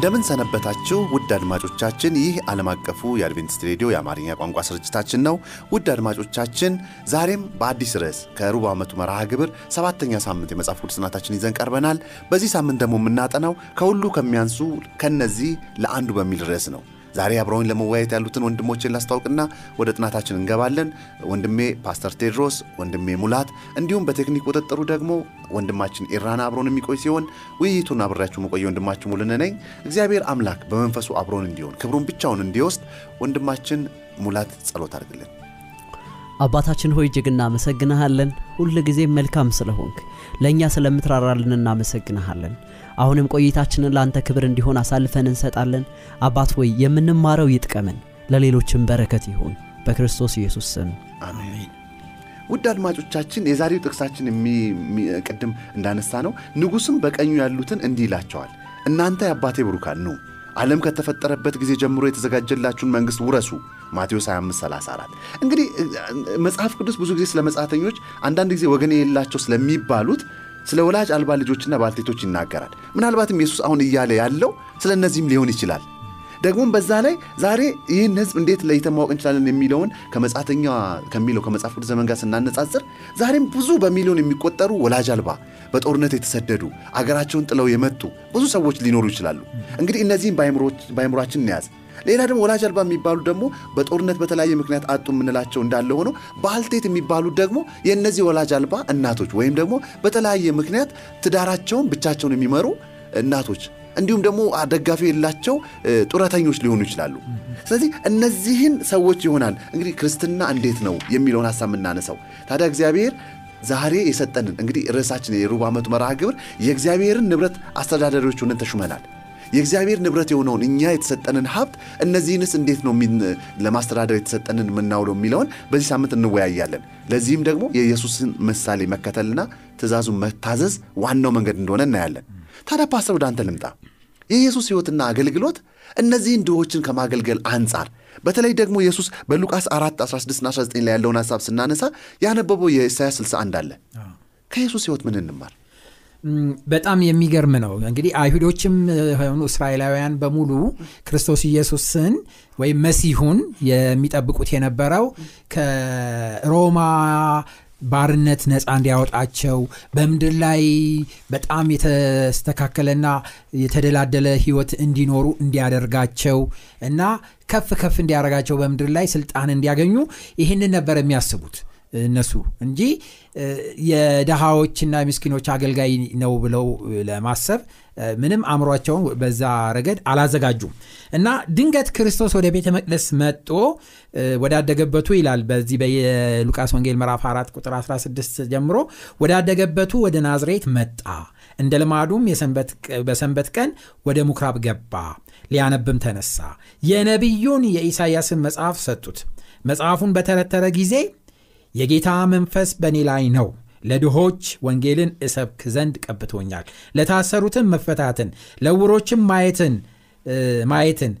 እንደምን ሰነበታችሁ ውድ አድማጮቻችን። ይህ ዓለም አቀፉ የአድቬንቲስት ሬዲዮ የአማርኛ ቋንቋ ስርጭታችን ነው። ውድ አድማጮቻችን ዛሬም በአዲስ ርዕስ ከሩብ ዓመቱ መርሃ ግብር ሰባተኛ ሳምንት የመጽሐፍ ቅዱስ ጥናታችን ይዘን ቀርበናል። በዚህ ሳምንት ደግሞ የምናጠናው ከሁሉ ከሚያንሱ ከነዚህ ለአንዱ በሚል ርዕስ ነው። ዛሬ አብረውን ለመወያየት ያሉትን ወንድሞችን ላስታውቅና ወደ ጥናታችን እንገባለን። ወንድሜ ፓስተር ቴድሮስ፣ ወንድሜ ሙላት እንዲሁም በቴክኒክ ቁጥጥሩ ደግሞ ወንድማችን ኢራና አብሮን የሚቆይ ሲሆን ውይይቱን አብሬያችሁ መቆየ ወንድማችሁ ሙሉነ ነኝ። እግዚአብሔር አምላክ በመንፈሱ አብሮን እንዲሆን ክብሩን ብቻውን እንዲወስድ ወንድማችን ሙላት ጸሎት አድርግልን። አባታችን ሆይ እጅግ እናመሰግንሃለን። ሁል ጊዜ መልካም ስለሆንክ ለእኛ ስለምትራራልን እናመሰግንሃለን። አሁንም ቆይታችንን ለአንተ ክብር እንዲሆን አሳልፈን እንሰጣለን። አባት ሆይ የምንማረው ይጥቀመን፣ ለሌሎችም በረከት ይሁን። በክርስቶስ ኢየሱስ ስም አሜን። ውድ አድማጮቻችን የዛሬው ጥቅሳችን ቅድም እንዳነሳ ነው ንጉሥም በቀኙ ያሉትን እንዲህ ይላቸዋል፣ እናንተ የአባቴ ብሩካን ኑ ዓለም ከተፈጠረበት ጊዜ ጀምሮ የተዘጋጀላችሁን መንግሥት ውረሱ። ማቴዎስ 2534 እንግዲህ መጽሐፍ ቅዱስ ብዙ ጊዜ ስለ መጻተኞች አንዳንድ ጊዜ ወገን የሌላቸው ስለሚባሉት ስለ ወላጅ አልባ ልጆችና ባልቴቶች ይናገራል። ምናልባትም ኢየሱስ አሁን እያለ ያለው ስለ እነዚህም ሊሆን ይችላል። ደግሞም በዛ ላይ ዛሬ ይህን ሕዝብ እንዴት ለይተን ማወቅ እንችላለን የሚለውን ከመጻተኛ ከሚለው ከመጽሐፍ ቅዱስ ዘመን ጋር ስናነጻጽር ዛሬም ብዙ በሚሊዮን የሚቆጠሩ ወላጅ አልባ በጦርነት የተሰደዱ አገራቸውን ጥለው የመጡ ብዙ ሰዎች ሊኖሩ ይችላሉ። እንግዲህ እነዚህም በአይምሯችን እንያዝ። ሌላ ደግሞ ወላጅ አልባ የሚባሉ ደግሞ በጦርነት በተለያየ ምክንያት አጡ የምንላቸው እንዳለ ሆነው ባልቴት የሚባሉት ደግሞ የእነዚህ ወላጅ አልባ እናቶች ወይም ደግሞ በተለያየ ምክንያት ትዳራቸውን ብቻቸውን የሚመሩ እናቶች እንዲሁም ደግሞ ደጋፊ የሌላቸው ጡረተኞች ሊሆኑ ይችላሉ። ስለዚህ እነዚህን ሰዎች ይሆናል እንግዲህ ክርስትና እንዴት ነው የሚለውን ሀሳብ የምናነሳው። ታዲያ እግዚአብሔር ዛሬ የሰጠንን እንግዲህ ርዕሳችን የሩብ ዓመቱ መርሃ ግብር የእግዚአብሔርን ንብረት አስተዳዳሪዎች ሆነን ተሹመናል። የእግዚአብሔር ንብረት የሆነውን እኛ የተሰጠንን ሀብት እነዚህንስ እንዴት ነው ለማስተዳደር የተሰጠንን የምናውለው የሚለውን በዚህ ሳምንት እንወያያለን። ለዚህም ደግሞ የኢየሱስን ምሳሌ መከተልና ትእዛዙን መታዘዝ ዋናው መንገድ እንደሆነ እናያለን። ታዲያ ፓስተር ወደ አንተ ልምጣ። የኢየሱስ ሕይወትና አገልግሎት እነዚህን ድሆችን ከማገልገል አንጻር በተለይ ደግሞ ኢየሱስ በሉቃስ 4 16ና 19 ላይ ያለውን ሀሳብ ስናነሳ ያነበበው የኢሳያስ 61 አለ። ከኢየሱስ ሕይወት ምን እንማር? በጣም የሚገርም ነው። እንግዲህ አይሁዶችም ሆኑ እስራኤላውያን በሙሉ ክርስቶስ ኢየሱስን ወይም መሲሁን የሚጠብቁት የነበረው ከሮማ ባርነት ነፃ እንዲያወጣቸው በምድር ላይ በጣም የተስተካከለና የተደላደለ ህይወት እንዲኖሩ እንዲያደርጋቸው እና ከፍ ከፍ እንዲያደርጋቸው በምድር ላይ ስልጣን እንዲያገኙ ይህንን ነበር የሚያስቡት እነሱ እንጂ የድሃዎችና ምስኪኖች አገልጋይ ነው ብለው ለማሰብ ምንም አእምሯቸውን በዛ ረገድ አላዘጋጁም። እና ድንገት ክርስቶስ ወደ ቤተ መቅደስ መጦ ወዳደገበቱ ይላል በዚህ በሉቃስ ወንጌል ምዕራፍ 4 ቁጥር 16 ጀምሮ ወዳደገበቱ ወደ ናዝሬት መጣ። እንደ ልማዱም በሰንበት ቀን ወደ ምኩራብ ገባ። ሊያነብም ተነሳ። የነቢዩን የኢሳይያስን መጽሐፍ ሰጡት። መጽሐፉን በተረተረ ጊዜ የጌታ መንፈስ በእኔ ላይ ነው። ለድሆች ወንጌልን እሰብክ ዘንድ ቀብቶኛል። ለታሰሩትም መፈታትን ለውሮችም ማየትን ማየትን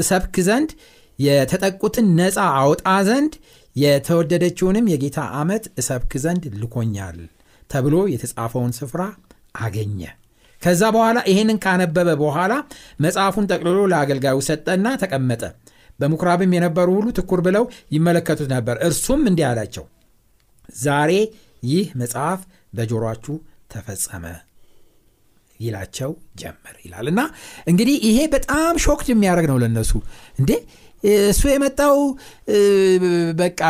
እሰብክ ዘንድ የተጠቁትን ነፃ አውጣ ዘንድ የተወደደችውንም የጌታ ዓመት እሰብክ ዘንድ ልኮኛል ተብሎ የተጻፈውን ስፍራ አገኘ። ከዛ በኋላ ይህንን ካነበበ በኋላ መጽሐፉን ጠቅልሎ ለአገልጋዩ ሰጠና ተቀመጠ በምኩራብም የነበሩ ሁሉ ትኩር ብለው ይመለከቱት ነበር። እርሱም እንዲህ አላቸው ዛሬ ይህ መጽሐፍ በጆሮችሁ ተፈጸመ ይላቸው ጀመር ይላል። እና እንግዲህ ይሄ በጣም ሾክድ የሚያደርግ ነው ለነሱ እንዴ እሱ የመጣው በቃ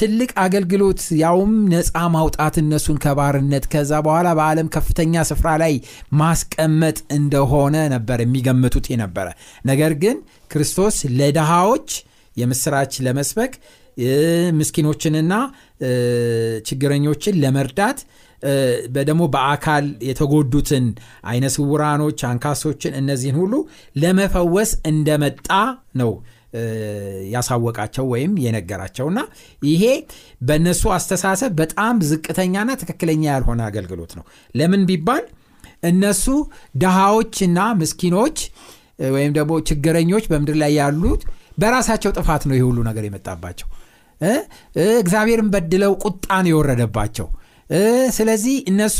ትልቅ አገልግሎት ያውም ነፃ ማውጣት እነሱን ከባርነት ከዛ በኋላ በዓለም ከፍተኛ ስፍራ ላይ ማስቀመጥ እንደሆነ ነበር የሚገምቱት የነበረ። ነገር ግን ክርስቶስ ለድሃዎች የምስራች ለመስበክ ምስኪኖችንና ችግረኞችን ለመርዳት ደግሞ በአካል የተጎዱትን አይነ ስውራኖች፣ አንካሶችን እነዚህን ሁሉ ለመፈወስ እንደመጣ ነው ያሳወቃቸው ወይም የነገራቸውና ይሄ በእነሱ አስተሳሰብ በጣም ዝቅተኛና ትክክለኛ ያልሆነ አገልግሎት ነው። ለምን ቢባል እነሱ ድሃዎችና ምስኪኖች ወይም ደግሞ ችግረኞች በምድር ላይ ያሉት በራሳቸው ጥፋት ነው ይህ ሁሉ ነገር የመጣባቸው። እግዚአብሔርን በድለው ቁጣ ነው የወረደባቸው። ስለዚህ እነሱ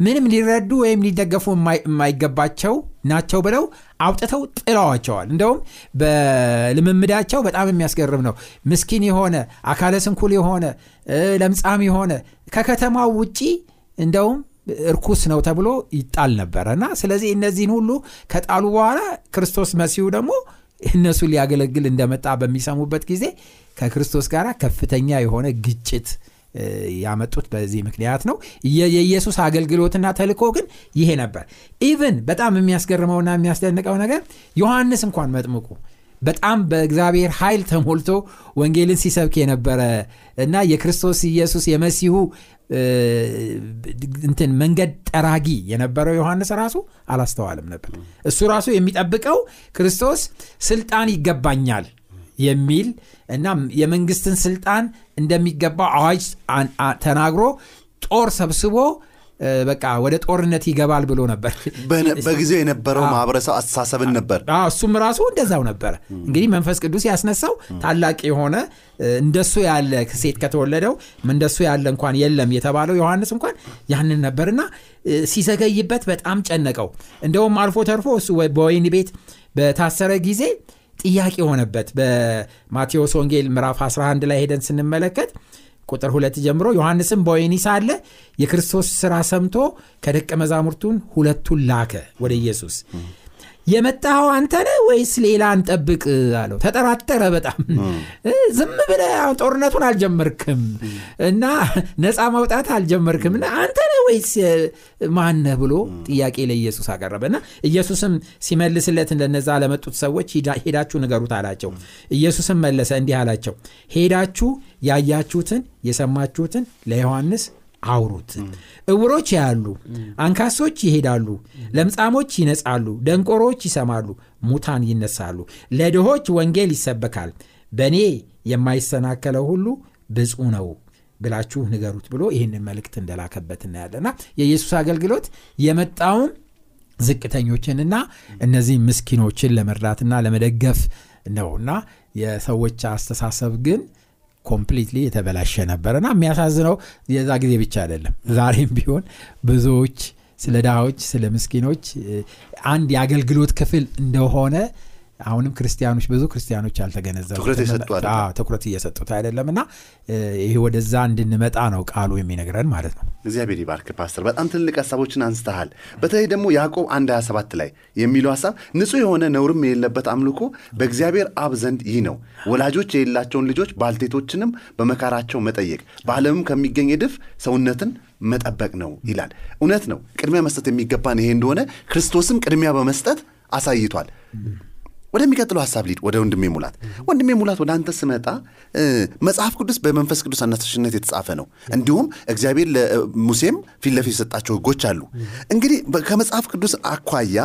ምንም ሊረዱ ወይም ሊደገፉ የማይገባቸው ናቸው ብለው አውጥተው ጥለዋቸዋል። እንደውም በልምምዳቸው በጣም የሚያስገርም ነው። ምስኪን የሆነ አካለ ስንኩል የሆነ ለምጻም የሆነ ከከተማው ውጪ እንደውም እርኩስ ነው ተብሎ ይጣል ነበረ እና ስለዚህ እነዚህን ሁሉ ከጣሉ በኋላ ክርስቶስ መሲሁ ደግሞ እነሱ ሊያገለግል እንደመጣ በሚሰሙበት ጊዜ ከክርስቶስ ጋር ከፍተኛ የሆነ ግጭት ያመጡት በዚህ ምክንያት ነው። የኢየሱስ አገልግሎትና ተልኮ ግን ይሄ ነበር። ኢቭን በጣም የሚያስገርመውና የሚያስደንቀው ነገር ዮሐንስ እንኳን መጥምቁ በጣም በእግዚአብሔር ኃይል ተሞልቶ ወንጌልን ሲሰብክ የነበረ እና የክርስቶስ ኢየሱስ የመሲሁ እንትን መንገድ ጠራጊ የነበረው ዮሐንስ ራሱ አላስተዋልም ነበር። እሱ ራሱ የሚጠብቀው ክርስቶስ ስልጣን ይገባኛል የሚል እና የመንግስትን ስልጣን እንደሚገባ አዋጅ ተናግሮ ጦር ሰብስቦ በቃ ወደ ጦርነት ይገባል ብሎ ነበር። በጊዜው የነበረው ማህበረሰብ አስተሳሰብን ነበር። እሱም ራሱ እንደዛው ነበረ። እንግዲህ መንፈስ ቅዱስ ያስነሳው ታላቅ የሆነ እንደሱ ያለ ሴት ከተወለደው እንደሱ ያለ እንኳን የለም የተባለው ዮሐንስ እንኳን ያንን ነበርና ሲዘገይበት በጣም ጨነቀው። እንደውም አልፎ ተርፎ እሱ በወይን ቤት በታሰረ ጊዜ ጥያቄ ሆነበት። በማቴዎስ ወንጌል ምዕራፍ 11 ላይ ሄደን ስንመለከት ቁጥር ሁለት ጀምሮ ዮሐንስም በወህኒ ሳለ የክርስቶስ ሥራ ሰምቶ ከደቀ መዛሙርቱን ሁለቱን ላከ ወደ ኢየሱስ። የመጣኸው አንተ ነህ ወይስ ሌላ እንጠብቅ አለው። ተጠራጠረ በጣም ዝም ብለህ ጦርነቱን አልጀመርክም እና ነፃ ማውጣት አልጀመርክም እና አንተ ወይስ ማነህ ብሎ ጥያቄ ለኢየሱስ አቀረበ እና ኢየሱስም ሲመልስለት እንደነዛ ለመጡት ሰዎች ሄዳችሁ ንገሩት አላቸው። ኢየሱስም መለሰ እንዲህ አላቸው፣ ሄዳችሁ ያያችሁትን የሰማችሁትን ለዮሐንስ አውሩት። እውሮች ያያሉ፣ አንካሶች ይሄዳሉ፣ ለምጻሞች ይነጻሉ፣ ደንቆሮች ይሰማሉ፣ ሙታን ይነሳሉ፣ ለድሆች ወንጌል ይሰበካል፣ በእኔ የማይሰናከለው ሁሉ ብፁዕ ነው ብላችሁ ንገሩት ብሎ ይህንን መልእክት እንደላከበት እናያለና የኢየሱስ አገልግሎት የመጣውም ዝቅተኞችንና እነዚህ ምስኪኖችን ለመርዳትና ለመደገፍ ነውና የሰዎች አስተሳሰብ ግን completely የተበላሸ ነበርና የሚያሳዝነው የዛ ጊዜ ብቻ አይደለም። ዛሬም ቢሆን ብዙዎች ስለ ድሃዎች፣ ስለ ምስኪኖች አንድ የአገልግሎት ክፍል እንደሆነ አሁንም ክርስቲያኖች ብዙ ክርስቲያኖች አልተገነዘቡ ትኩረት እየሰጡት አይደለም እና ይሄ ወደዛ እንድንመጣ ነው ቃሉ የሚነግረን ማለት ነው። እግዚአብሔር ይባርክ ፓስተር። በጣም ትልቅ ሀሳቦችን አንስተሃል። በተለይ ደግሞ ያዕቆብ 1 27 ላይ የሚለው ሀሳብ ንጹሕ የሆነ ነውርም የሌለበት አምልኮ በእግዚአብሔር አብ ዘንድ ይህ ነው፣ ወላጆች የሌላቸውን ልጆች ባልቴቶችንም በመካራቸው መጠየቅ፣ በዓለምም ከሚገኝ እድፍ ሰውነትን መጠበቅ ነው ይላል። እውነት ነው። ቅድሚያ መስጠት የሚገባን ይሄ እንደሆነ ክርስቶስም ቅድሚያ በመስጠት አሳይቷል። ወደሚቀጥለው ሀሳብ ሊድ ወደ ወንድሜ ሙላት ወንድሜ ሙላት ወደ አንተ ስመጣ መጽሐፍ ቅዱስ በመንፈስ ቅዱስ አነሳሽነት የተጻፈ ነው። እንዲሁም እግዚአብሔር ለሙሴም ፊት ለፊት የሰጣቸው ሕጎች አሉ። እንግዲህ ከመጽሐፍ ቅዱስ አኳያ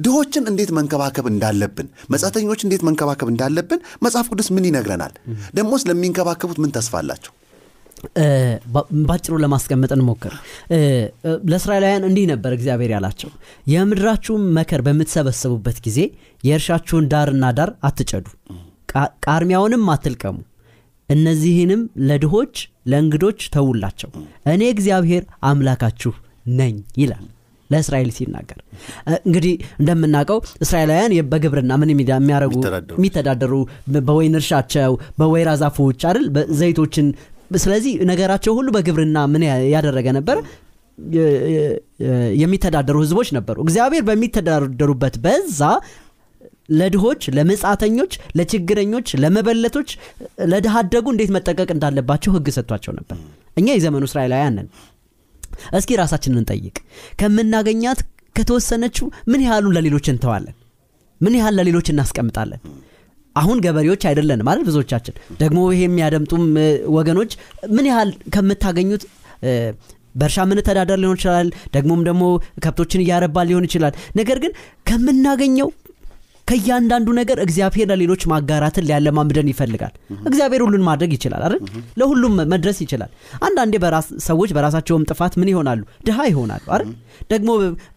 ድሆችን እንዴት መንከባከብ እንዳለብን፣ መጻተኞች እንዴት መንከባከብ እንዳለብን መጽሐፍ ቅዱስ ምን ይነግረናል? ደግሞስ ለሚንከባከቡት ምን ተስፋ አላቸው? ባጭሩ ለማስቀመጥ እንሞክር። ለእስራኤላውያን እንዲህ ነበር እግዚአብሔር ያላቸው፣ የምድራችሁን መከር በምትሰበሰቡበት ጊዜ የእርሻችሁን ዳርና ዳር አትጨዱ፣ ቃርሚያውንም አትልቀሙ፣ እነዚህንም ለድሆች ለእንግዶች ተውላቸው፣ እኔ እግዚአብሔር አምላካችሁ ነኝ ይላል ለእስራኤል ሲናገር። እንግዲህ እንደምናውቀው እስራኤላውያን በግብርና ምን የሚያደርጉ የሚተዳደሩ በወይን እርሻቸው በወይራ ዛፎች አይደል? ዘይቶችን ስለዚህ ነገራቸው ሁሉ በግብርና ምን ያደረገ ነበር? የሚተዳደሩ ህዝቦች ነበሩ። እግዚአብሔር በሚተዳደሩበት በዛ ለድሆች ለመጻተኞች ለችግረኞች ለመበለቶች ለድሃ አደጉ እንዴት መጠቀቅ እንዳለባቸው ህግ ሰጥቷቸው ነበር። እኛ የዘመኑ እስራኤላውያን ነን። እስኪ ራሳችንን እንጠይቅ። ከምናገኛት ከተወሰነችው ምን ያህሉን ለሌሎች እንተዋለን? ምን ያህል ለሌሎች እናስቀምጣለን አሁን ገበሬዎች አይደለንም ማለት ብዙዎቻችን? ደግሞ ይሄ የሚያደምጡም ወገኖች ምን ያህል ከምታገኙት በእርሻ ምንተዳደር ሊሆን ይችላል ደግሞም ደግሞ ከብቶችን እያረባ ሊሆን ይችላል። ነገር ግን ከምናገኘው ከእያንዳንዱ ነገር እግዚአብሔር ለሌሎች ማጋራትን ሊያለማምደን ይፈልጋል። እግዚአብሔር ሁሉን ማድረግ ይችላል አይደል? ለሁሉም መድረስ ይችላል። አንዳንዴ በራስ ሰዎች በራሳቸውም ጥፋት ምን ይሆናሉ? ድሃ ይሆናሉ አይደል? ደግሞ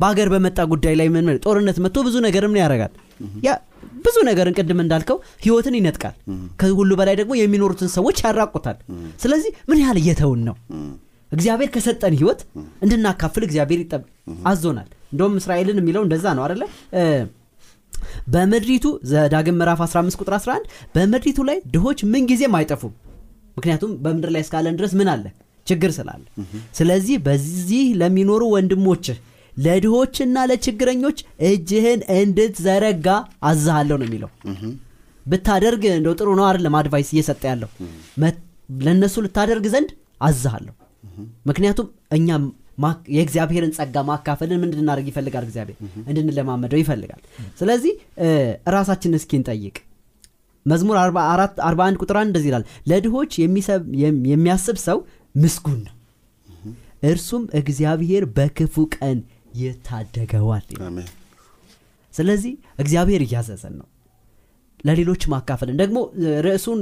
በሀገር በመጣ ጉዳይ ላይ ምን ጦርነት መጥቶ ብዙ ነገር ምን ያደርጋል ብዙ ነገርን ቅድም እንዳልከው ህይወትን ይነጥቃል። ከሁሉ በላይ ደግሞ የሚኖሩትን ሰዎች ያራቁታል። ስለዚህ ምን ያህል እየተውን ነው? እግዚአብሔር ከሰጠን ህይወት እንድናካፍል እግዚአብሔር ይጠብ- አዞናል። እንደውም እስራኤልን የሚለው እንደዛ ነው አደለ በምድሪቱ ዘዳግም ምዕራፍ 15 ቁጥር 11 በምድሪቱ ላይ ድሆች ምንጊዜም አይጠፉም። ምክንያቱም በምድር ላይ እስካለን ድረስ ምን አለ? ችግር ስላለ። ስለዚህ በዚህ ለሚኖሩ ወንድሞችህ ለድሆችና ለችግረኞች እጅህን እንድትዘረጋ አዛሃለሁ ነው የሚለው። ብታደርግ እንደው ጥሩ ነው አይደለም አድቫይስ እየሰጠ ያለው። ለእነሱ ልታደርግ ዘንድ አዛሃለሁ ምክንያቱም እኛ የእግዚአብሔርን ጸጋ ማካፈልን ምን እንድናደርግ ይፈልጋል? እግዚአብሔር እንድንለማመደው ይፈልጋል። ስለዚህ ራሳችን እስኪ እንጠይቅ። መዝሙር 44 41 ቁጥር 1 እንደዚህ ይላል ለድሆች የሚያስብ ሰው ምስጉን ነው። እርሱም እግዚአብሔር በክፉ ቀን ይታደገዋል ስለዚህ እግዚአብሔር እያዘዘን ነው። ለሌሎች ማካፈልን ደግሞ ርዕሱን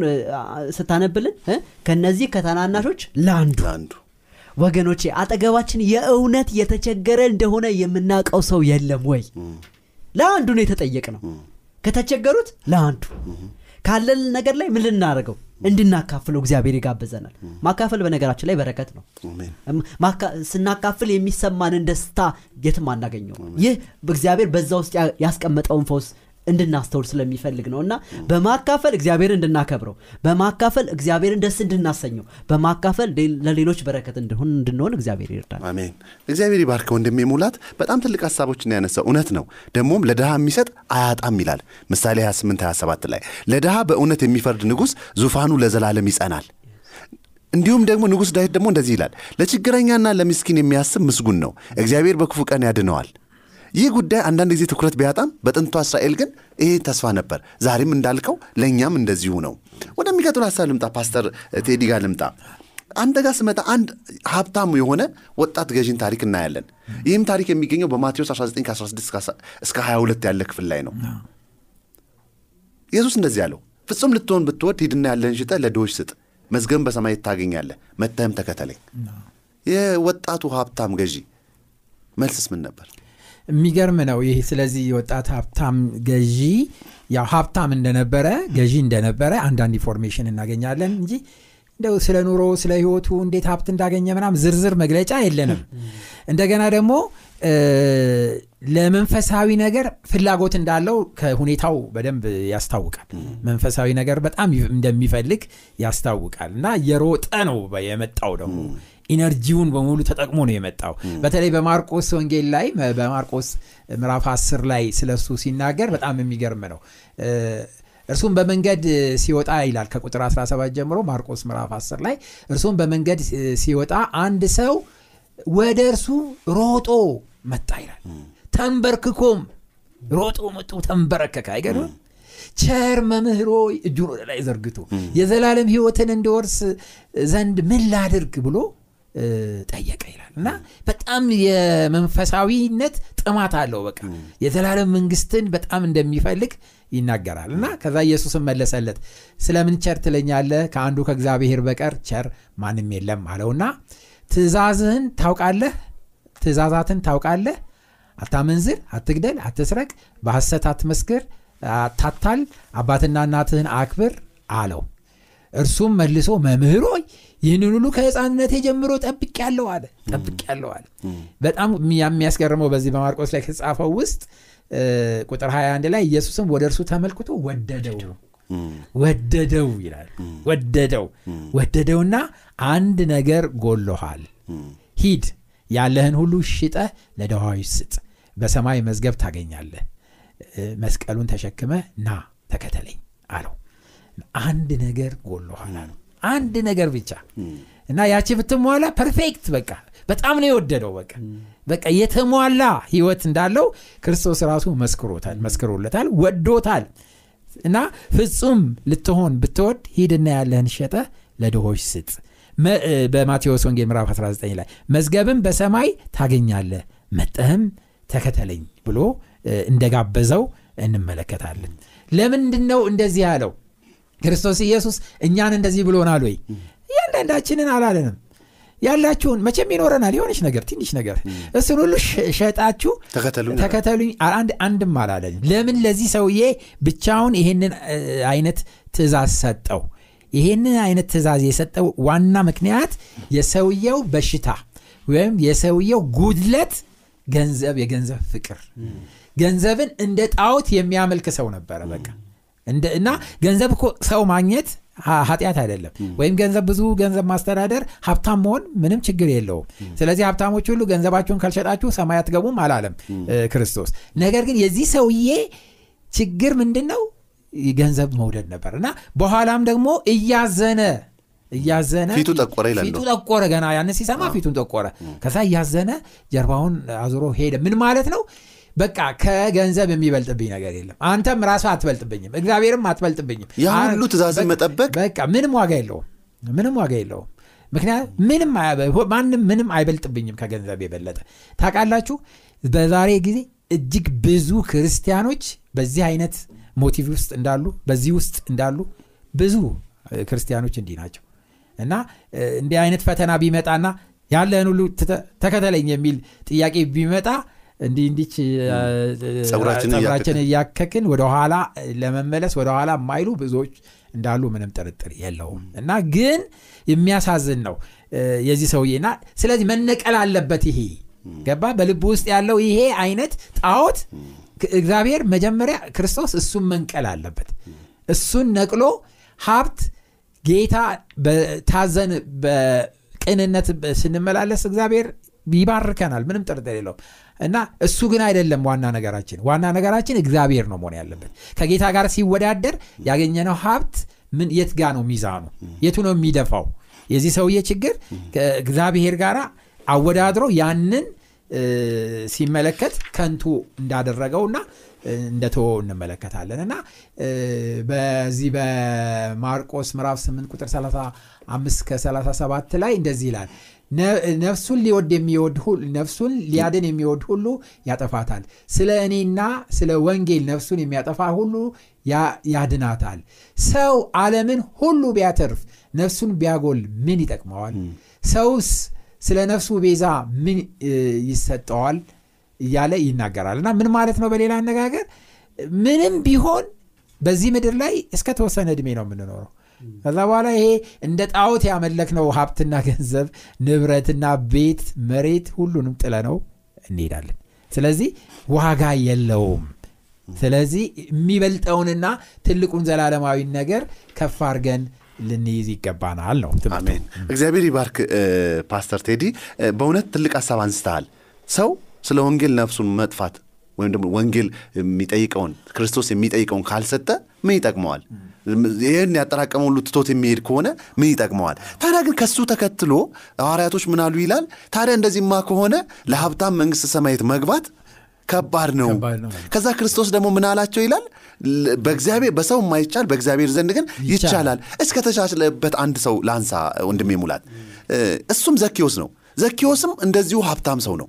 ስታነብልን ከነዚህ ከተናናሾች ለአንዱ ለአንዱ ወገኖቼ አጠገባችን የእውነት የተቸገረ እንደሆነ የምናውቀው ሰው የለም ወይ? ለአንዱ ነው የተጠየቅ ነው ከተቸገሩት ለአንዱ ካለን ነገር ላይ ምን ልናደርገው? እንድናካፍለው እግዚአብሔር ይጋብዘናል ማካፈል በነገራችን ላይ በረከት ነው። ስናካፍል የሚሰማንን ደስታ የትም አናገኘው ይህ እግዚአብሔር በዛ ውስጥ ያስቀመጠውን ፈውስ እንድናስተውል ስለሚፈልግ ነው። እና በማካፈል እግዚአብሔር እንድናከብረው በማካፈል እግዚአብሔርን ደስ እንድናሰኘው በማካፈል ለሌሎች በረከት እንድሆን እንድንሆን እግዚአብሔር ይርዳል። አሜን። እግዚአብሔር ይባርከው ወንድሜ በጣም ትልቅ ሀሳቦችን ያነሳው። እውነት ነው። ደግሞም ለድሃ የሚሰጥ አያጣም ይላል። ምሳሌ 28 27 ላይ ለድሃ በእውነት የሚፈርድ ንጉሥ ዙፋኑ ለዘላለም ይጸናል። እንዲሁም ደግሞ ንጉሥ ዳዊት ደግሞ እንደዚህ ይላል ለችግረኛና ለምስኪን የሚያስብ ምስጉን ነው። እግዚአብሔር በክፉ ቀን ያድነዋል ይህ ጉዳይ አንዳንድ ጊዜ ትኩረት ቢያጣም በጥንቷ እስራኤል ግን ይሄ ተስፋ ነበር። ዛሬም እንዳልከው ለእኛም እንደዚሁ ነው። ወደሚቀጥሉ ሀሳብ ልምጣ ፓስተር ቴዲ ጋር ልምጣ። አንተ ጋር ስመጣ አንድ ሀብታም የሆነ ወጣት ገዢን ታሪክ እናያለን። ይህም ታሪክ የሚገኘው በማቴዎስ 19 16 እስከ 22 ያለ ክፍል ላይ ነው። ኢየሱስ እንደዚህ አለው ፍጹም ልትሆን ብትወድ ሂድና ያለህን ሽጠህ ለድሆች ስጥ መዝገብን በሰማይ ታገኛለህ መጥተህም ተከተለኝ. የወጣቱ ሀብታም ገዢ መልስስ ምን ነበር የሚገርም ነው ይህ። ስለዚህ የወጣት ሀብታም ገዢ ያው ሀብታም እንደነበረ ገዢ እንደነበረ አንዳንድ information እናገኛለን እንጂ እንደው ስለ ኑሮ ስለ ህይወቱ እንዴት ሀብት እንዳገኘ ምናም ዝርዝር መግለጫ የለንም። እንደገና ደግሞ ለመንፈሳዊ ነገር ፍላጎት እንዳለው ከሁኔታው በደንብ ያስታውቃል። መንፈሳዊ ነገር በጣም እንደሚፈልግ ያስታውቃል። እና የሮጠ ነው የመጣው ደግሞ ኢነርጂውን በሙሉ ተጠቅሞ ነው የመጣው። በተለይ በማርቆስ ወንጌል ላይ በማርቆስ ምዕራፍ 10 ላይ ስለሱ ሲናገር በጣም የሚገርም ነው። እርሱም በመንገድ ሲወጣ ይላል ከቁጥር 17 ጀምሮ ማርቆስ ምዕራፍ 10 ላይ እርሱም በመንገድ ሲወጣ አንድ ሰው ወደ እርሱ ሮጦ መጣ ይላል። ተንበርክኮም ሮጦ መጡ ተንበረከከ። አይገርም ቸር መምህሮ እጁን ወደ ላይ ዘርግቶ የዘላለም ህይወትን እንዲወርስ ዘንድ ምን ላድርግ ብሎ ጠየቀ ይላል። እና በጣም የመንፈሳዊነት ጥማት አለው። በቃ የዘላለም መንግስትን በጣም እንደሚፈልግ ይናገራል። እና ከዛ ኢየሱስን መለሰለት ስለምን ቸር ትለኛለህ? ከአንዱ ከእግዚአብሔር በቀር ቸር ማንም የለም አለውና ትእዛዝህን ታውቃለህ? ትእዛዛትን ታውቃለህ? አታመንዝር አትግደል አትስረቅ በሐሰት አትመስክር አታታል አባትና እናትህን አክብር አለው። እርሱም መልሶ መምህር ሆይ ይህንን ሁሉ ከህፃንነቴ ጀምሮ ጠብቅ ያለው አለ። ጠብቅ ያለው አለ። በጣም የሚያስገርመው በዚህ በማርቆስ ላይ ከተጻፈው ውስጥ ቁጥር 21 ላይ ኢየሱስም ወደ እርሱ ተመልክቶ ወደደው። ወደደው። ይላል። ወደደው። ወደደውና አንድ ነገር ጎሎሃል። ሂድ ያለህን ሁሉ ሽጠህ ለድሆች ስጥ። በሰማይ መዝገብ ታገኛለህ። መስቀሉን ተሸክመ ና ተከተለኝ አለው። አንድ ነገር ጎሎሃል አለው አንድ ነገር ብቻ። እና ያቺ ብትሟላ perfect በቃ። በጣም ነው የወደደው በቃ። በቃ የተሟላ ህይወት እንዳለው ክርስቶስ ራሱ መስክሮታል መስክሮለታል ወዶታል። እና ፍጹም ልትሆን ብትወድ ሂድና ያለህን ሸጠ ለድሆች ስጥ። በማቴዎስ ወንጌል ምዕራፍ 19 ላይ መዝገብም በሰማይ ታገኛለህ መጠህም ተከተለኝ ብሎ እንደጋበዘው እንመለከታለን። ለምንድን ነው እንደዚህ ያለው ክርስቶስ ኢየሱስ እኛን እንደዚህ ብሎናል ወይ? እያንዳንዳችንን አላለንም። ያላችሁን መቼም ይኖረናል። የሆነች ነገር ትንሽ ነገር እሱን ሁሉ ሸጣችሁ ተከተሉኝ ተከተሉኝ አንድ አንድም አላለንም። ለምን ለዚህ ሰውዬ ብቻውን ይሄንን አይነት ትእዛዝ ሰጠው? ይሄንን አይነት ትእዛዝ የሰጠው ዋና ምክንያት የሰውየው በሽታ ወይም የሰውየው ጉድለት ገንዘብ የገንዘብ ፍቅር። ገንዘብን እንደ ጣዖት የሚያመልክ ሰው ነበረ በቃ እና ገንዘብ እኮ ሰው ማግኘት ኃጢአት አይደለም። ወይም ገንዘብ ብዙ ገንዘብ ማስተዳደር ሀብታም መሆን ምንም ችግር የለውም። ስለዚህ ሀብታሞች ሁሉ ገንዘባችሁን ካልሸጣችሁ ሰማይ አትገቡም አላለም ክርስቶስ። ነገር ግን የዚህ ሰውዬ ችግር ምንድን ነው ገንዘብ መውደድ ነበር እና በኋላም ደግሞ እያዘነ እያዘነ ፊቱ ጠቆረ ፊቱ ጠቆረ ገና ያንን ሲሰማ ፊቱን ጠቆረ። ከዛ እያዘነ ጀርባውን አዙሮ ሄደ። ምን ማለት ነው በቃ ከገንዘብ የሚበልጥብኝ ነገር የለም። አንተም ራሱ አትበልጥብኝም እግዚአብሔርም አትበልጥብኝም። ያ ሁሉ ትእዛዝን በቃ- መጠበቅ በቃ ምንም ዋጋ የለውም ምንም ዋጋ የለውም። ምክንያት ምንም ማንም ምንም አይበልጥብኝም ከገንዘብ የበለጠ። ታውቃላችሁ በዛሬ ጊዜ እጅግ ብዙ ክርስቲያኖች በዚህ አይነት ሞቲቭ ውስጥ እንዳሉ በዚህ ውስጥ እንዳሉ ብዙ ክርስቲያኖች እንዲህ ናቸው። እና እንዲህ አይነት ፈተና ቢመጣና ያለህን ሁሉ ተከተለኝ የሚል ጥያቄ ቢመጣ እንዲህ እንዲች ጸጉራችንን እያከክን ወደኋላ ለመመለስ ወደኋላ የማይሉ ብዙዎች እንዳሉ ምንም ጥርጥር የለውም። እና ግን የሚያሳዝን ነው። የዚህ ሰውዬ እና ስለዚህ መነቀል አለበት ይሄ። ገባ? በልቡ ውስጥ ያለው ይሄ አይነት ጣዖት እግዚአብሔር መጀመሪያ ክርስቶስ እሱን መንቀል አለበት። እሱን ነቅሎ ሀብት ጌታ በታዘን በቅንነት ስንመላለስ እግዚአብሔር ይባርከናል ምንም ጥርጥር የለውም። እና እሱ ግን አይደለም ዋና ነገራችን። ዋና ነገራችን እግዚአብሔር ነው መሆን ያለበት። ከጌታ ጋር ሲወዳደር ያገኘነው ሀብት ምን የት ጋ ነው ሚዛኑ? የቱ ነው የሚደፋው? የዚህ ሰውዬ ችግር ከእግዚአብሔር ጋር አወዳድሮ ያንን ሲመለከት ከንቱ እንዳደረገውና እ፣ እንደተወው እንመለከታለን። እና በዚህ በማርቆስ ምዕራፍ 8 ቁጥር 35 ከ37 ላይ እንደዚህ ይላል ነፍሱን ሊወድ የሚወድ ነፍሱን ሊያድን የሚወድ ሁሉ ያጠፋታል። ስለ እኔና ስለ ወንጌል ነፍሱን የሚያጠፋ ሁሉ ያድናታል። ሰው ዓለምን ሁሉ ቢያተርፍ ነፍሱን ቢያጎል ምን ይጠቅመዋል? ሰውስ ስለ ነፍሱ ቤዛ ምን ይሰጠዋል? እያለ ይናገራል። እና ምን ማለት ነው በሌላ አነጋገር? ምንም ቢሆን በዚህ ምድር ላይ እስከ ተወሰነ እድሜ ነው የምንኖረው ከዛ በኋላ ይሄ እንደ ጣዖት ያመለክነው ሀብትና ገንዘብ ንብረትና ቤት መሬት ሁሉንም ጥለነው እንሄዳለን። ስለዚህ ዋጋ የለውም። ስለዚህ የሚበልጠውንና ትልቁን ዘላለማዊ ነገር ከፍ አድርገን ልንይዝ ይገባናል ነው አሜን። እግዚአብሔር ይባርክ ፓስተር ቴዲ። በእውነት ትልቅ ሀሳብ አንስተሃል። ሰው ስለ ወንጌል ነፍሱን መጥፋት ወይም ደግሞ ወንጌል የሚጠይቀውን ክርስቶስ የሚጠይቀውን ካልሰጠ ምን ይጠቅመዋል ይህን ያጠራቀመው ሁሉ ትቶት የሚሄድ ከሆነ ምን ይጠቅመዋል? ታዲያ ግን ከሱ ተከትሎ ሐዋርያቶች ምን አሉ ይላል? ታዲያ እንደዚህማ ከሆነ ለሀብታም መንግስት ሰማየት መግባት ከባድ ነው። ከዛ ክርስቶስ ደግሞ ምን አላቸው ይላል? በእግዚአብሔር በሰው የማይቻል በእግዚአብሔር ዘንድ ግን ይቻላል። እስከ ተቻችለበት አንድ ሰው ላንሳ ወንድሜ ሙላት። እሱም ዘኪዎስ ነው። ዘኪዎስም እንደዚሁ ሀብታም ሰው ነው።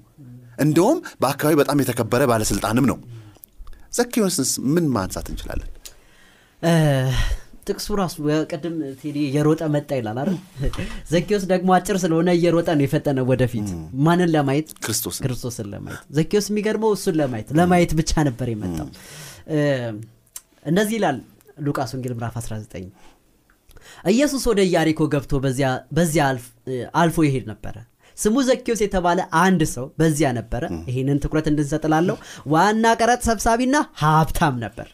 እንደውም በአካባቢ በጣም የተከበረ ባለስልጣንም ነው። ዘኪዎስንስ ምን ማንሳት እንችላለን ጥቅሱ ራሱ ቅድም ቴዲ እየሮጠ መጣ ይላል አይደል? ዘኪዎስ ደግሞ አጭር ስለሆነ እየሮጠ ነው የፈጠነ ወደፊት። ማንን ለማየት? ክርስቶስን። ለማየት። ዘኪዎስ የሚገርመው እሱን ለማየት ለማየት ብቻ ነበር የመጣው። እንደዚህ ይላል ሉቃስ ወንጌል ምዕራፍ 19 ኢየሱስ ወደ ኢያሪኮ ገብቶ በዚያ- አልፎ ይሄድ ነበረ። ስሙ ዘኪዎስ የተባለ አንድ ሰው በዚያ ነበረ። ይህንን ትኩረት እንድንሰጥላለው ዋና ቀረጥ ሰብሳቢና ሀብታም ነበር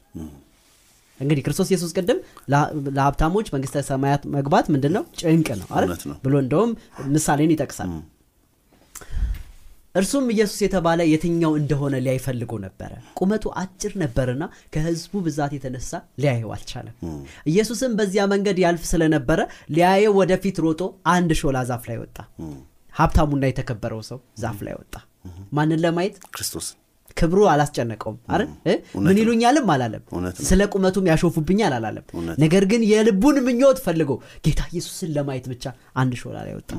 እንግዲህ ክርስቶስ ኢየሱስ ቅድም ለሀ- ለሀብታሞች መንግስተ ሰማያት መግባት ምንድን ነው ጭንቅ ነው አይደል? ብሎ እንደውም ምሳሌን ይጠቅሳል። እርሱም ኢየሱስ የተባለ የትኛው እንደሆነ ሊያይ ፈልጎ ነበረ? ቁመቱ አጭር ነበርና ከህዝቡ ብዛት የተነሳ ሊያየው አልቻለም። ኢየሱስም በዚያ መንገድ ያልፍ ስለነበረ ሊያየው ወደፊት ሮጦ አንድ ሾላ ዛፍ ላይ ወጣ። ሀብታሙና የተከበረው ሰው ዛፍ ላይ ወጣ። ማንን ለማየት? ክርስቶስን ክብሩ አላስጨነቀውም? እውነት ምን ይሉኛልም አላለም። ስለ ቁመቱም ያሾፉብኛል አላለም ነገር ግን የልቡን ምኞት ፈልጎ ጌታ ኢየሱስን ለማየት ብቻ አንድ ሾላ ላይ ወጣ።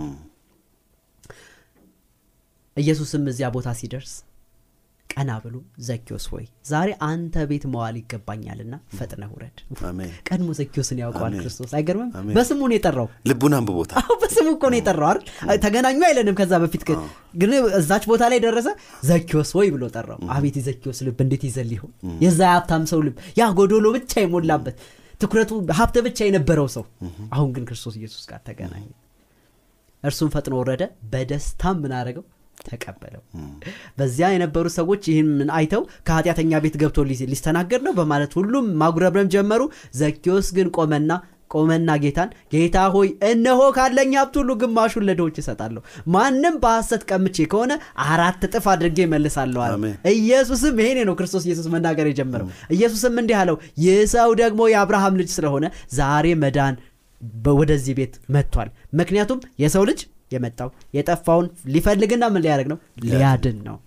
ኢየሱስም እዚያ ቦታ ሲደርስ ቀና ብሎ ዘኪዮስ ሆይ ዛሬ አንተ ቤት መዋል ይገባኛልና ፈጥነህ ውረድ። ቀድሞ ዘኪዮስን ያውቀዋል ክርስቶስ። አይገርምም? በስሙ ነው የጠራው። ልቡን አንብቦታል። አዎ በስሙ እኮ ነው የጠራው አይደል? ተገናኙ አይለንም ከዛ በፊት ግን። እዛች ቦታ ላይ ደረሰ። ዘኪዮስ ወይ ብሎ ጠራው። አቤት የዘኪዮስ ልብ! እንዴት ይዘል ይሆን? የዛ የሀብታም ሰው ልብ! ያ ጎዶሎ ብቻ የሞላበት ትኩረቱ ሀብት ብቻ የነበረው ሰው። አሁን ግን ክርስቶስ ኢየሱስ ጋር ተገናኘ። እርሱም ፈጥኖ ወረደ። በደስታም ምን አደረገው ተቀበለው። በዚያ የነበሩ ሰዎች ይህን አይተው ከኃጢአተኛ ቤት ገብቶ ሊስተናገድ ነው በማለት ሁሉም ማጉረምረም ጀመሩ። ዘኪዮስ ግን ቆመና ቆመና ጌታን ጌታ ሆይ እነሆ ካለኝ ሀብት ሁሉ ግማሹን ለድሆች እሰጣለሁ። ማንም በሐሰት ቀምቼ ከሆነ አራት እጥፍ አድርጌ መልሳለሁ አለ። ኢየሱስም ይሄኔ ነው ክርስቶስ ኢየሱስ መናገር የጀመረው። ኢየሱስም እንዲህ አለው ይህ ሰው ደግሞ የአብርሃም ልጅ ስለሆነ ዛሬ መዳን ወደዚህ ቤት መጥቷል። ምክንያቱም የሰው ልጅ የመጣው የጠፋውን ሊፈልግና ምን ሊያደርግ ነው? ሊያድን ነው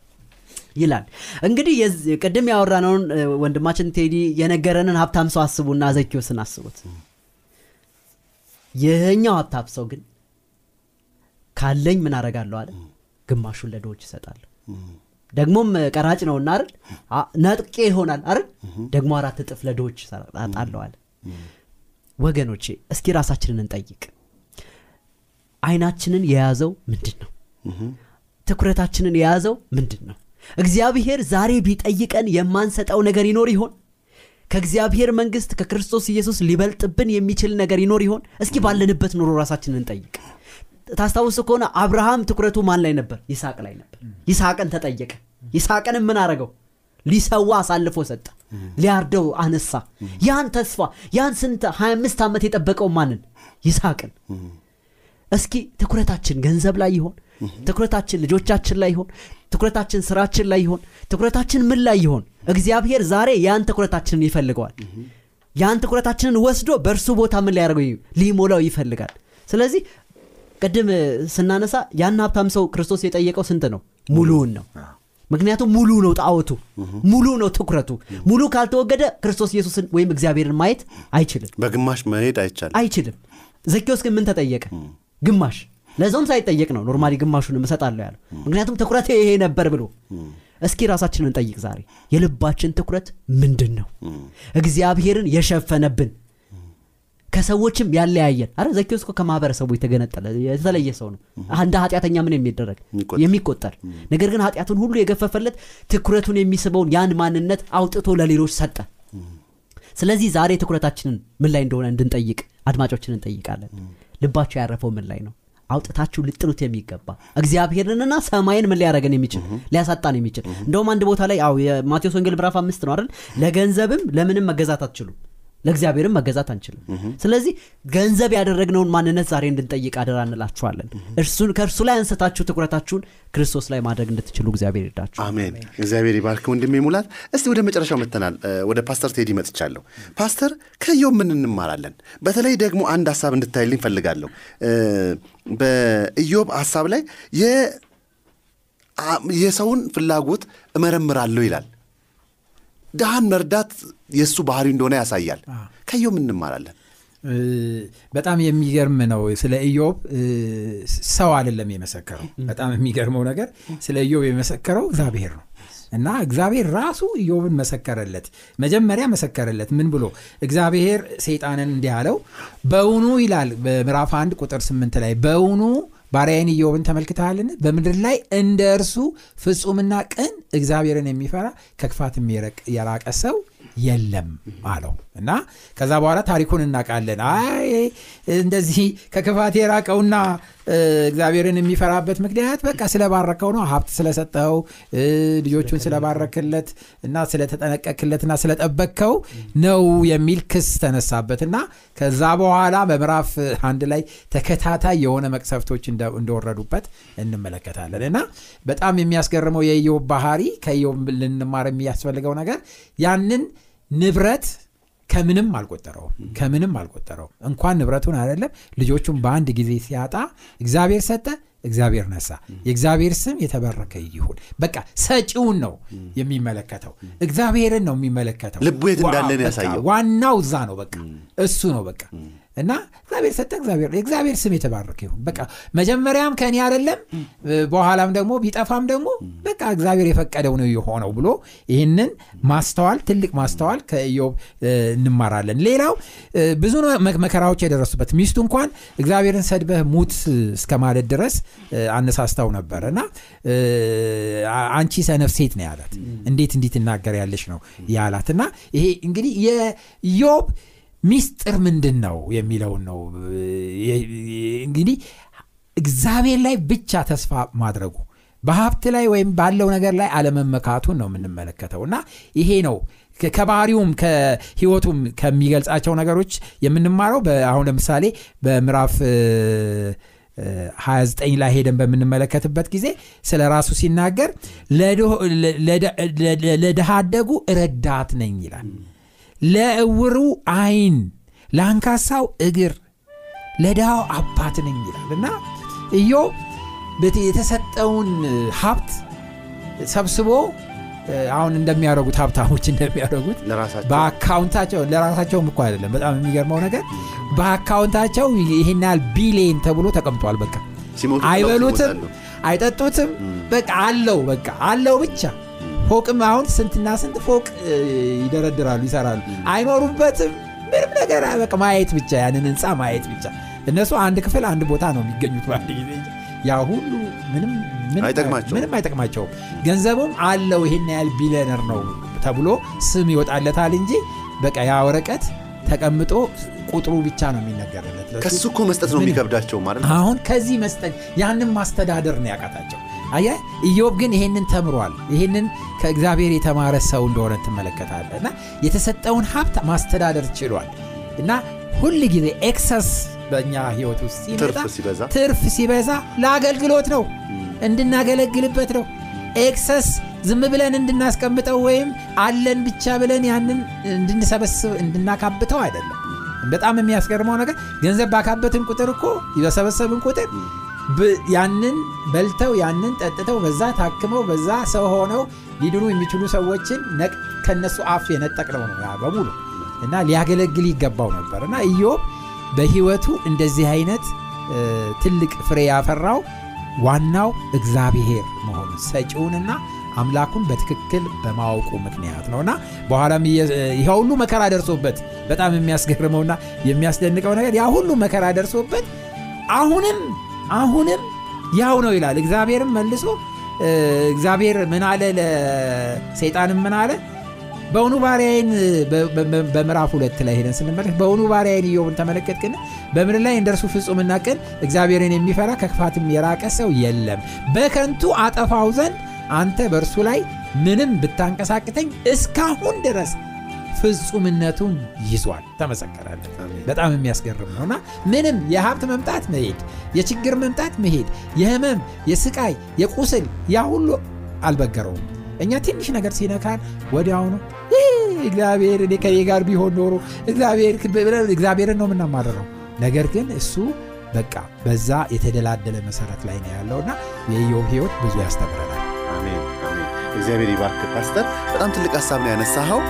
ይላል። እንግዲህ ቅድም ያወራነውን ወንድማችን ቴዲ የነገረንን ሀብታም ሰው አስቡና ዘኪዮስን አስቡት። ይህኛው ሀብታም ሰው ግን ካለኝ ምን አረጋለሁ አለ? ግማሹን ለድሆች ይሰጣለሁ ደግሞም ቀራጭ ነውና አይደል? ነጥቄ ይሆናል አይደል? ደግሞ አራት እጥፍ ለድሆች አለ። ወገኖቼ እስኪ ራሳችንን እንጠይቅ አይናችንን የያዘው ምንድን ነው ትኩረታችንን የያዘው ምንድን ነው እግዚአብሔር ዛሬ ቢጠይቀን የማንሰጠው ነገር ይኖር ይሆን? ከእግዚአብሔር መንግስት ከክርስቶስ ኢየሱስ ሊበልጥብን የሚችል ነገር ይኖር ይሆን? እስኪ ባለንበት ኑሮ ራሳችንን እንጠይቅ። ታስታውስ ከሆነ አብርሃም ትኩረቱ ማን ላይ ነበር? ይስሐቅ ላይ ነበር። ይስሐቅን ተጠየቀ። ይስሐቅንም ምን አረገው? ሊሰዋ አሳልፎ ሰጠ። ሊያርደው አነሳ። ያን ተስፋ ያን ስንት 25 ዓመት የጠበቀው ማንን? ይስሐቅን እስኪ ትኩረታችን ገንዘብ ላይ ይሆን ትኩረታችን ልጆቻችን ላይ ይሆን ትኩረታችን ስራችን ላይ ይሆን ትኩረታችን ምን ላይ ይሆን እግዚአብሔር ዛሬ ያን ትኩረታችንን ይፈልገዋል። ያን ትኩረታችንን ወስዶ በእርሱ ቦታ ምን ሊያደርገው ሊሞላው ይፈልጋል። ስለዚህ ቅድም ስናነሳ ያን ሀብታም ሰው ክርስቶስ የጠየቀው ስንት ነው? ሙሉውን ነው። ምክንያቱም ሙሉ ነው ጣዖቱ። ሙሉ ነው ትኩረቱ። ሙሉ ካልተወገደ ክርስቶስ ኢየሱስን ወይም እግዚአብሔርን ማየት አይችልም። በግማሽ መሄድ አይቻልም። አይችልም። ዘኬዎስ ግን ምን ተጠየቀ ግማሽ። ለዛውም ሳይጠየቅ ነው normally ግማሹን እሰጣለሁ ያለው። ምክንያቱም ትኩረት ይሄ ነበር ብሎ። እስኪ ራሳችንን እንጠይቅ ዛሬ። የልባችን ትኩረት ምንድን ነው እግዚአብሔርን የሸፈነብን። ከሰዎችም ያለያየን። አረ ዘኬዎስ እኮ ከማህበረሰቡ የተገነጠለ የተለየ ሰው ነው። እንደ ኃጢአተኛ ምን የሚደረግ? የሚቆጠር። የሚቆጠር። ነገር ግን ኃጢአቱን ሁሉ የገፈፈለት ትኩረቱን የሚስበውን ያን ማንነት አውጥቶ ለሌሎች ሰጠ። ስለዚህ ዛሬ ትኩረታችንን ምን ላይ እንደሆነ እንድንጠይቅ አድማጮችን እንጠይቃለን ልባቸው ያረፈው ምን ላይ ነው? አውጥታችሁ ልጥሉት የሚገባ እግዚአብሔርንና ሰማይን ምን ሊያደረገን የሚችል ሊያሳጣን የሚችል እንደውም አንድ ቦታ ላይ አው የማቴዎስ ወንጌል ምዕራፍ አምስት ነው አይደል? ለገንዘብም ለምንም መገዛት አትችሉም ለእግዚአብሔርም መገዛት አንችልም። ስለዚህ ገንዘብ ያደረግነውን ማንነት ዛሬ እንድንጠይቅ አደራ እንላችኋለን። እርሱን ከእርሱ ላይ አንስታችሁ ትኩረታችሁን ክርስቶስ ላይ ማድረግ እንድትችሉ እግዚአብሔር ይርዳችሁ። አሜን። እግዚአብሔር ይባርክ ወንድሜ ሙላት። እስቲ ወደ መጨረሻው መተናል ወደ ፓስተር ቴዲ መጥቻለሁ። ፓስተር ከየው ምን እንማራለን? በተለይ ደግሞ አንድ ሀሳብ እንድታይልኝ ፈልጋለሁ በኢዮብ ሀሳብ ላይ የሰውን ፍላጎት እመረምራለሁ ይላል ድሃን መርዳት የእሱ ባህሪ እንደሆነ ያሳያል። ምን እንማራለን? በጣም የሚገርም ነው ስለ ኢዮብ። ሰው አይደለም የመሰከረው። በጣም የሚገርመው ነገር ስለ ኢዮብ የመሰከረው እግዚአብሔር ነው። እና እግዚአብሔር ራሱ ኢዮብን መሰከረለት። መጀመሪያ መሰከረለት ምን ብሎ? እግዚአብሔር ሰይጣንን እንዲህ አለው በውኑ ይላል በምዕራፍ አንድ ቁጥር ስምንት ላይ በውኑ ባሪያዬን ኢዮብን ተመልክተሃልን? በምድር ላይ እንደ እርሱ ፍጹምና ቅን እግዚአብሔርን የሚፈራ ከክፋት የራቀ ሰው የለም አለው። እና ከዛ በኋላ ታሪኩን እናውቃለን። አይ እንደዚህ ከክፋት የራቀውና እግዚአብሔርን የሚፈራበት ምክንያት በቃ ስለባረከው ነው። ሀብት ስለሰጠው ልጆቹን ስለባረክለት እና ስለተጠነቀክለትና ስለጠበቅከው ነው የሚል ክስ ተነሳበት። እና ከዛ በኋላ በምዕራፍ አንድ ላይ ተከታታይ የሆነ መቅሰፍቶች እንደ- እንደወረዱበት እንመለከታለን። እና በጣም የሚያስገርመው የኢዮብ ባህሪ ከኢዮብ ልንማር የሚያስፈልገው ነገር ያንን ንብረት ከምንም አልቆጠረውም ከምንም አልቆጠረውም። እንኳን ንብረቱን አይደለም ልጆቹን በአንድ ጊዜ ሲያጣ እግዚአብሔር ሰጠ እግዚአብሔር ነሳ። የእግዚአብሔር ስም የተበረከ ይሁን። በቃ ሰጪውን ነው የሚመለከተው እግዚአብሔርን ነው የሚመለከተው። ልቡ የት እንዳለ ነው በቃ ያሳየው። ዋናው እዛ ነው በቃ እሱ ነው በቃ እና እግዚአብሔር ሰጠ እግዚአብሔር የእግዚአብሔር ስም የተባረከ ይሁን። በቃ መጀመሪያም ከኔ አይደለም በኋላም ደግሞ ቢጠፋም ደግሞ በቃ እግዚአብሔር የፈቀደው ነው የሆነው ብሎ ይህንን ማስተዋል ትልቅ ማስተዋል ከኢዮብ እንማራለን። ሌላው ብዙ መከራዎች የደረሱበት። ሚስቱ እንኳን እግዚአብሔርን ሰድበህ ሙት እስከ ማለት ድረስ እ፣ አነሳስታው ነበር እና አንቺ ሰነፍ ሴት ነው ያላት። እንዴት እንዲህ ትናገር ያለሽ ነው ያላት። እና ይሄ እንግዲህ የኢዮብ ሚስጥር ምንድን ነው? የሚለውን ነው እንግዲህ እግዚአብሔር ላይ ብቻ ተስፋ ማድረጉ በሀብት ላይ ወይም ባለው ነገር ላይ አለመመካቱን ነው የምንመለከተው። እና ይሄ ነው ከባህሪውም ከህይወቱም ከሚገልጻቸው ነገሮች የምንማረው አሁን ለምሳሌ በምዕራፍ እ፣ እ፣ 29 ላይ ሄደን በምንመለከትበት ጊዜ ስለ ራሱ ሲናገር ለድሃ አደጉ ረዳት ነኝ ይላል ለእውሩ አይን ለአንካሳው እግር ለድሃው አባት ነኝ ይላል። እና ኢዮብ የተሰጠውን ሀብት ሰብስቦ አሁን እንደሚያደርጉት ሀብታሞች እንደሚያደርጉት ለራሳቸው በአካውንታቸው ለራሳቸውም እኮ አይደለም። በጣም የሚገርመው ነገር በአካውንታቸው ይህን ያህል ቢሊየን ተብሎ ተቀምጧል። በቃ አይበሉትም አይጠጡትም በቃ አለው በቃ አለው ብቻ ፎቅም አሁን ስንትና ስንት ፎቅ ይደረድራሉ ይሰራሉ። አይኖሩበትም። ምንም ነገር በቃ ማየት ብቻ ያንን ህንፃ ማየት ብቻ። እነሱ አንድ ክፍል አንድ ቦታ ነው የሚገኙት በአንድ ጊዜ ያ ሁሉ ምንም አይጠቅማቸውም። ገንዘቡም አለው ይሄን ያህል ቢሊዮነር ነው ተብሎ ስም ይወጣለታል እንጂ በቃ ያ ወረቀት ተቀምጦ ቁጥሩ ብቻ ነው የሚነገርለት። ከሱ እኮ መስጠት ነው የሚከብዳቸው ማለት አሁን ከዚህ መስጠት ያንን ማስተዳደር ነው ያቃታቸው አየ? ኢዮብ ግን ይሄንን ተምሯል። ይሄንን ከእግዚአብሔር የተማረ ሰው እንደሆነ ትመለከታለ እና የተሰጠውን ሀብት ማስተዳደር ችሏል። እና ሁል ጊዜ excess በእኛ ህይወት ውስጥ ሲመጣ ትርፍ ሲበዛ? ለአገልግሎት ነው። እንድናገለግልበት ነው። excess ዝም ብለን እንድናስቀምጠው ወይም አለን ብቻ ብለን ያንን እንድንሰበስብ እንድናካብተው አይደለም። በጣም የሚያስገርመው ነገር ገንዘብ ባካበትን ቁጥር እኮ በሰበሰብን ቁጥር ያንን በልተው ያንን ጠጥተው በዛ ታክመው በዛ ሰው ሆነው ሊድኑ የሚችሉ ሰዎችን ከነሱ አፍ የነጠቅነው ነው በሙሉ እና ሊያገለግል ይገባው ነበር እና ኢዮብ በህይወቱ እንደዚህ አይነት ትልቅ ፍሬ ያፈራው ዋናው እግዚአብሔር መሆኑ ሰጪውንና አምላኩን በትክክል በማወቁ ምክንያት ነውና በኋላም ይሄ ሁሉ መከራ ደርሶበት በጣም የሚያስገርመውና የሚያስደንቀው ነገር ያ ሁሉ መከራ ደርሶበት አሁንም አሁንም ያው ነው ይላል። እግዚአብሔርም መልሶ እግዚአብሔር ምን አለ? ለሰይጣንም ምን አለ? በእውኑ ባሪያዬን በምዕራፍ ሁለት ላይ ሄደን ስንመለከት በእውኑ ባሪያዬን ኢዮብን ተመለከትክን? በምድር ላይ እንደርሱ ፍጹምና ቅን እግዚአብሔርን የሚፈራ ከክፋትም የራቀ ሰው የለም። በከንቱ አጠፋው ዘንድ አንተ በእርሱ ላይ ምንም ብታንቀሳቅተኝ እስካሁን ድረስ ፍጹምነቱን ይዟል ተመሰከራለን በጣም የሚያስገርም ነውና ምንም የሀብት መምጣት መሄድ የችግር መምጣት መሄድ የህመም የስቃይ የቁስል ያ ሁሉ አልበገረውም እኛ ትንሽ ነገር ሲነካን ወዲያውኑ "ይህ እግዚአብሔር እኔ ከኔ ጋር ቢሆን ኖሮ እግዚአብሔርን ነው የምናማረረው ነገር ግን እሱ በቃ በዛ የተደላደለ መሰረት ላይ ነው ያለውና የኢዮብ ህይወት ብዙ ያስተምረናል አሜን አሜን። እግዚአብሔር ይባርክ ፓስተር። በጣም ትልቅ ሀሳብ ነው ያነሳኸው።